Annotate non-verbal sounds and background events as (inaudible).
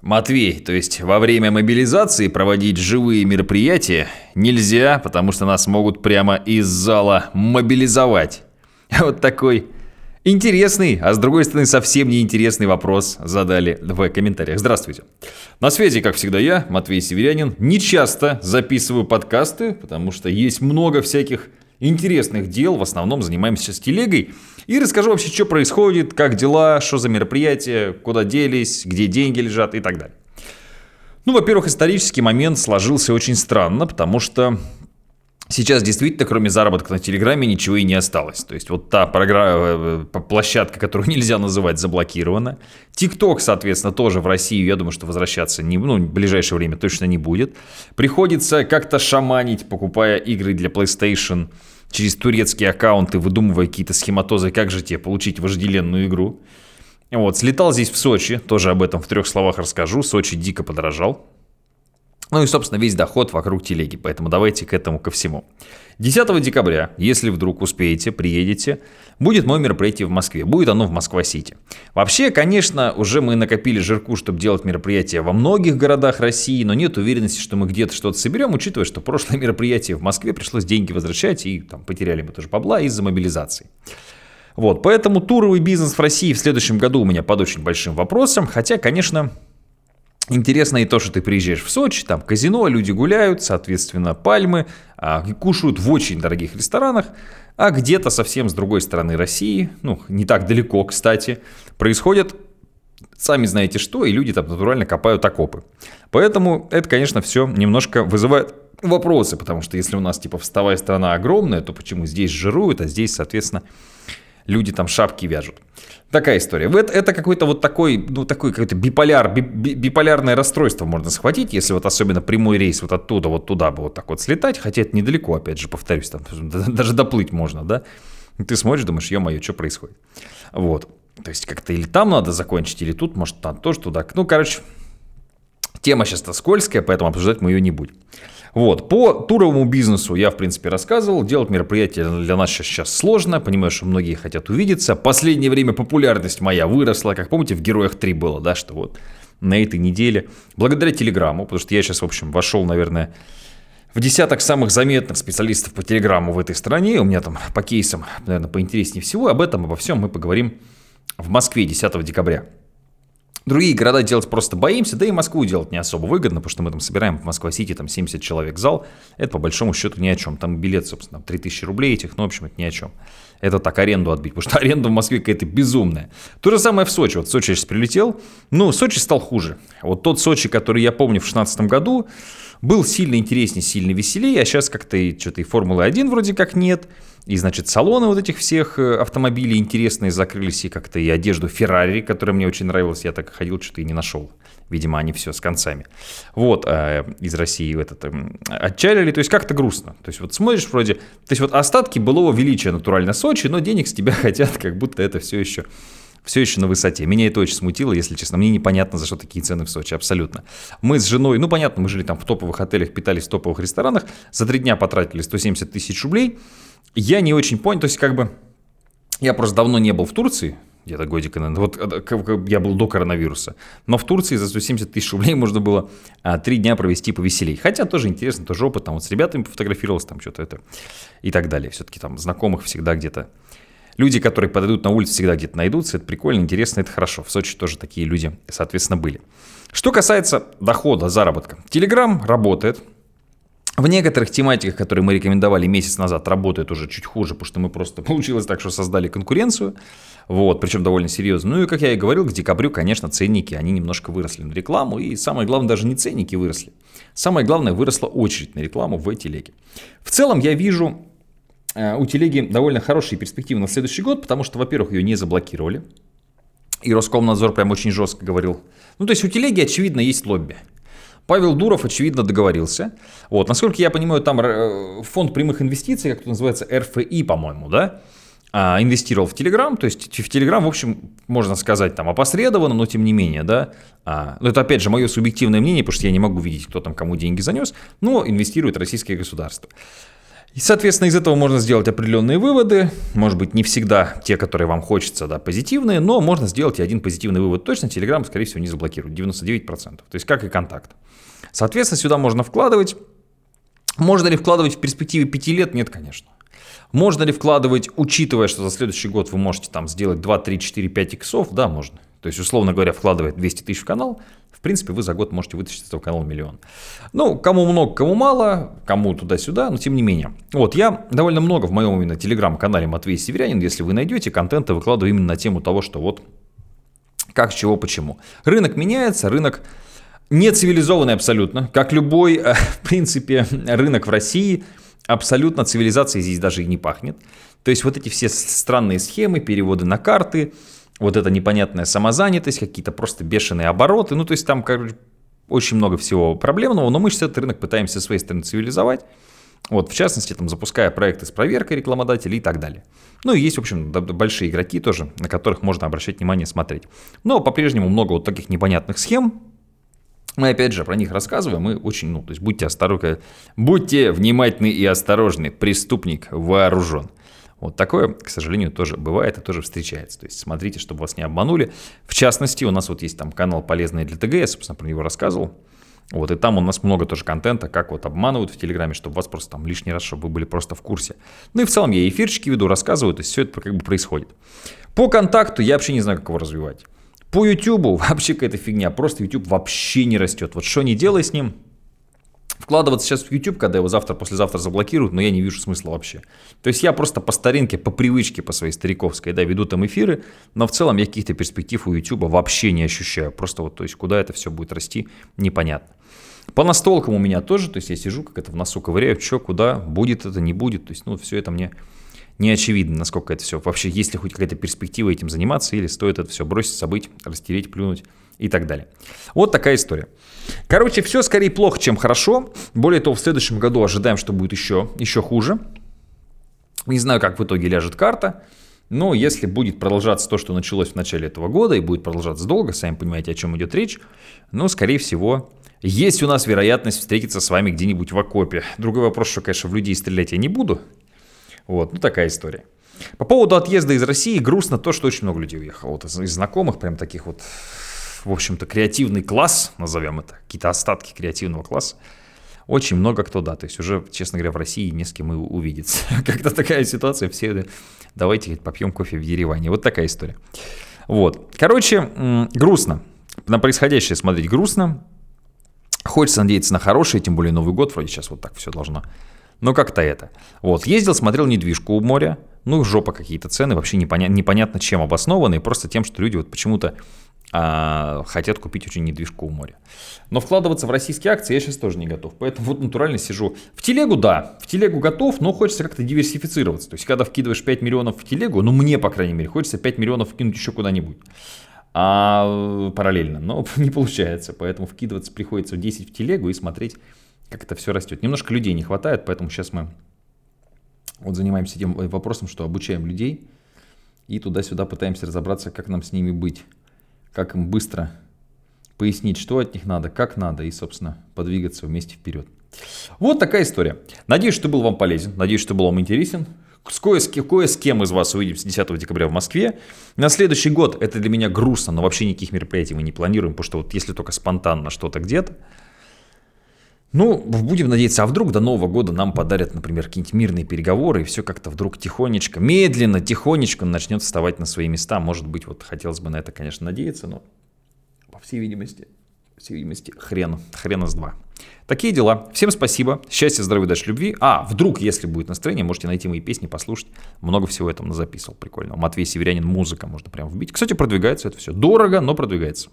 Матвей, то есть во время мобилизации проводить живые мероприятия нельзя, потому что нас могут прямо из зала мобилизовать. (laughs) Вот такой интересный, а с другой стороны совсем неинтересный вопрос задали в комментариях. Здравствуйте. На связи, как всегда, я, Матвей Северянин. Не часто записываю подкасты, потому что есть много всяких интересных дел. В основном занимаемся сейчас телегой. И расскажу вообще, что происходит, как дела, что за мероприятия, куда делись, где деньги лежат и так далее. Ну, во-первых, исторический момент сложился очень странно, потому что Сейчас действительно, кроме заработка на Телеграме, ничего и не осталось. То есть вот та программа, э, площадка, которую (laughs) нельзя называть, заблокирована. ТикТок, соответственно, тоже в Россию, я думаю, что возвращаться не, ну, в ближайшее время точно не будет. Приходится как-то шаманить, покупая игры для PlayStation через турецкие аккаунты, выдумывая какие-то схематозы, как же тебе получить вожделенную игру. Вот, слетал здесь в Сочи, тоже об этом в трех словах расскажу. Сочи дико подорожал. Ну и, собственно, весь доход вокруг телеги, поэтому давайте к этому ко всему. 10 декабря, если вдруг успеете, приедете, будет мое мероприятие в Москве. Будет оно в Москва-Сити. Вообще, конечно, уже мы накопили жирку, чтобы делать мероприятия во многих городах России, но нет уверенности, что мы где-то что-то соберем, учитывая, что прошлое мероприятие в Москве пришлось деньги возвращать, и там потеряли мы тоже бабла из-за мобилизации. Вот, поэтому туровый бизнес в России в следующем году у меня под очень большим вопросом, хотя, конечно, Интересно и то, что ты приезжаешь в Сочи, там казино, люди гуляют, соответственно, пальмы, а, кушают в очень дорогих ресторанах, а где-то совсем с другой стороны России, ну, не так далеко, кстати, происходят сами знаете что, и люди там натурально копают окопы. Поэтому это, конечно, все немножко вызывает вопросы, потому что если у нас типа вставая страна огромная, то почему здесь жируют, а здесь, соответственно, люди там шапки вяжут. Такая история. Это, это какой-то вот такой, ну, такой какой-то биполяр, би, биполярное расстройство можно схватить, если вот особенно прямой рейс вот оттуда вот туда бы вот так вот слетать, хотя это недалеко, опять же, повторюсь, там (laughs) даже доплыть можно, да? Ты смотришь, думаешь, ё-моё, что происходит? Вот. То есть как-то или там надо закончить, или тут, может, там тоже туда. Ну, короче, тема сейчас-то скользкая, поэтому обсуждать мы ее не будем. Вот, по туровому бизнесу я, в принципе, рассказывал. Делать мероприятие для нас сейчас, сложно. Понимаю, что многие хотят увидеться. Последнее время популярность моя выросла. Как помните, в «Героях 3» было, да, что вот на этой неделе. Благодаря Телеграму, потому что я сейчас, в общем, вошел, наверное, в десяток самых заметных специалистов по Телеграму в этой стране. У меня там по кейсам, наверное, поинтереснее всего. Об этом, обо всем мы поговорим в Москве 10 декабря. Другие города делать просто боимся, да и Москву делать не особо выгодно, потому что мы там собираем в Москва-Сити там 70 человек зал. Это по большому счету ни о чем. Там билет, собственно, 3000 рублей этих, ну, в общем, это ни о чем. Это так аренду отбить, потому что (laughs) аренда в Москве какая-то безумная. То же самое в Сочи. Вот в Сочи я сейчас прилетел, ну, Сочи стал хуже. Вот тот Сочи, который я помню в 2016 году, был сильно интереснее, сильно веселее, а сейчас как-то и что-то и Формулы-1 вроде как нет, и, значит, салоны вот этих всех э, автомобилей интересные закрылись, и как-то и одежду Феррари, которая мне очень нравилась, я так ходил, что-то и не нашел. Видимо, они все с концами. Вот, э, из России в этот, э, отчалили, то есть как-то грустно. То есть вот смотришь вроде, то есть вот остатки былого величия натурально Сочи, но денег с тебя (laughs) хотят, как будто это все еще все еще на высоте. Меня это очень смутило, если честно. Мне непонятно, за что такие цены в Сочи, абсолютно. Мы с женой, ну понятно, мы жили там в топовых отелях, питались в топовых ресторанах, за три дня потратили 170 тысяч рублей. Я не очень понял, то есть как бы я просто давно не был в Турции, где-то годика, наверное. Вот э, я был до коронавируса. Но в Турции за 170 тысяч рублей можно было а, три дня провести повеселей. Хотя тоже интересно, тоже опыт. Там вот с ребятами пофотографировался, там что-то это и так далее. Все-таки там знакомых всегда где-то Люди, которые подойдут на улицу, всегда где-то найдутся. Это прикольно, интересно, это хорошо. В Сочи тоже такие люди, соответственно, были. Что касается дохода, заработка. Телеграм работает. В некоторых тематиках, которые мы рекомендовали месяц назад, работает уже чуть хуже, потому что мы просто (laughs) получилось так, что создали конкуренцию, вот, причем довольно серьезно. Ну и, как я и говорил, к декабрю, конечно, ценники, они немножко выросли на рекламу, и самое главное, даже не ценники выросли. Самое главное, выросла очередь на рекламу в телеге. В целом я вижу Э, у телеги довольно хорошие перспективы на следующий год, потому что, во-первых, ее не заблокировали. И Роскомнадзор прям очень жестко говорил. Ну, то есть у телеги, очевидно, есть лобби. Павел Дуров, очевидно, договорился. Вот, насколько я понимаю, там э, фонд прямых инвестиций, как это называется, РФИ, по-моему, да, а, инвестировал в Телеграм, то есть в Телеграм, в общем, можно сказать, там опосредованно, но тем не менее, да, а, ну, это опять же мое субъективное мнение, потому что я не могу видеть, кто там кому деньги занес, но инвестирует российское государство. И, соответственно, из этого можно сделать определенные выводы. Может быть, не всегда те, которые вам хочется, да, позитивные, но можно сделать и один позитивный вывод точно. Telegram, скорее всего, не заблокирует. 99%. То есть, как и контакт. Соответственно, сюда можно вкладывать. Можно ли вкладывать в перспективе 5 лет? Нет, конечно. Можно ли вкладывать, учитывая, что за следующий год вы можете там сделать 2, 3, 4, 5 иксов? Да, можно. То есть, условно говоря, вкладывая 200 тысяч в канал, в принципе, вы за год можете вытащить из этого канала миллион. Ну, кому много, кому мало, кому туда-сюда, но тем не менее. Вот, я довольно много в моем именно телеграм-канале Матвей Северянин, если вы найдете, контента выкладываю именно на тему того, что вот как, чего, почему. Рынок меняется, рынок не цивилизованный абсолютно, как любой, э, в принципе, рынок в России, абсолютно цивилизацией здесь даже и не пахнет. То есть вот эти все странные схемы, переводы на карты, вот эта непонятная самозанятость, какие-то просто бешеные обороты, ну то есть там, короче, очень много всего проблемного, но мы сейчас этот рынок пытаемся своей стороны цивилизовать. Вот, в частности, там, запуская проекты с проверкой рекламодателей и так далее. Ну и есть, в общем, большие игроки тоже, на которых можно обращать внимание, смотреть. Но по-прежнему много вот таких непонятных схем, мы опять же про них рассказываем, мы очень, ну, то есть будьте осторожны, будьте внимательны и осторожны, преступник вооружен. Вот такое, к сожалению, тоже бывает и тоже встречается. То есть смотрите, чтобы вас не обманули. В частности, у нас вот есть там канал «Полезный для ТГ», я, собственно, про него рассказывал. Вот, и там у нас много тоже контента, как вот обманывают в Телеграме, чтобы вас просто там лишний раз, чтобы вы были просто в курсе. Ну и в целом я эфирчики веду, рассказываю, то есть все это как бы происходит. По контакту я вообще не знаю, как его развивать. По YouTube (laughs) вообще какая-то фигня, просто YouTube вообще не растет. Вот что не делай с ним, вкладываться сейчас в YouTube, когда его завтра, послезавтра заблокируют, но я не вижу смысла вообще. То есть я просто по старинке, по привычке, по своей стариковской, да, веду там эфиры, но в целом я каких-то перспектив у YouTube вообще не ощущаю. Просто вот, то есть куда это все будет расти, непонятно. По настолкам у меня тоже, то есть я сижу, как это в носу ковыряю, что, куда, будет это, не будет, то есть, ну, все это мне не очевидно, насколько это все, вообще есть ли хоть какая-то перспектива этим заниматься, или стоит это все бросить, забыть, растереть, плюнуть и так далее. Вот такая история. Короче, все скорее плохо, чем хорошо. Более того, в следующем году ожидаем, что будет еще, еще хуже. Не знаю, как в итоге ляжет карта. Но если будет продолжаться то, что началось в начале этого года, и будет продолжаться долго, сами понимаете, о чем идет речь, ну, скорее всего, есть у нас вероятность встретиться с вами где-нибудь в окопе. Другой вопрос, что, конечно, в людей стрелять я не буду. Вот, ну такая история. По поводу отъезда из России грустно то, что очень много людей уехало. Вот из, из знакомых, прям таких вот, в общем-то, креативный класс, назовем это, какие-то остатки креативного класса. Очень много кто, да, то есть уже, честно говоря, в России не с кем и увидеться. (laughs) Как-то такая ситуация, все давайте попьем кофе в Ереване. Вот такая история. Вот. Короче, грустно. На происходящее смотреть грустно. Хочется надеяться на хорошее, тем более Новый год, вроде сейчас вот так все должно но как-то это. Вот, ездил, смотрел недвижку у моря, ну, жопа какие-то цены, вообще непонятно, непонятно чем обоснованные, просто тем, что люди вот почему-то а, хотят купить очень недвижку у моря. Но вкладываться в российские акции я сейчас тоже не готов. Поэтому вот натурально сижу. В телегу, да, в телегу готов, но хочется как-то диверсифицироваться. То есть, когда вкидываешь 5 миллионов в телегу, ну, мне, по крайней мере, хочется 5 миллионов вкинуть еще куда-нибудь. А параллельно, но (laughs) не получается. Поэтому вкидываться приходится в 10 в телегу и смотреть как это все растет. Немножко людей не хватает, поэтому сейчас мы вот занимаемся тем вопросом, что обучаем людей и туда-сюда пытаемся разобраться, как нам с ними быть, как им быстро пояснить, что от них надо, как надо, и, собственно, подвигаться вместе вперед. Вот такая история. Надеюсь, что был вам полезен, надеюсь, что был вам интересен. Кое, с, кое с кем из вас увидимся 10 декабря в Москве. На следующий год это для меня грустно, но вообще никаких мероприятий мы не планируем, потому что вот если только спонтанно что-то где-то, ну, будем надеяться, а вдруг до Нового года нам подарят, например, какие-нибудь мирные переговоры, и все как-то вдруг тихонечко, медленно, тихонечко начнет вставать на свои места. Может быть, вот хотелось бы на это, конечно, надеяться, но по всей видимости, по всей видимости, хрен, хрена с два. Такие дела. Всем спасибо. Счастья, здоровья, удачи, любви. А, вдруг, если будет настроение, можете найти мои песни, послушать. Много всего этого записывал прикольно. Матвей Северянин, музыка можно прям вбить. Кстати, продвигается это все. Дорого, но продвигается.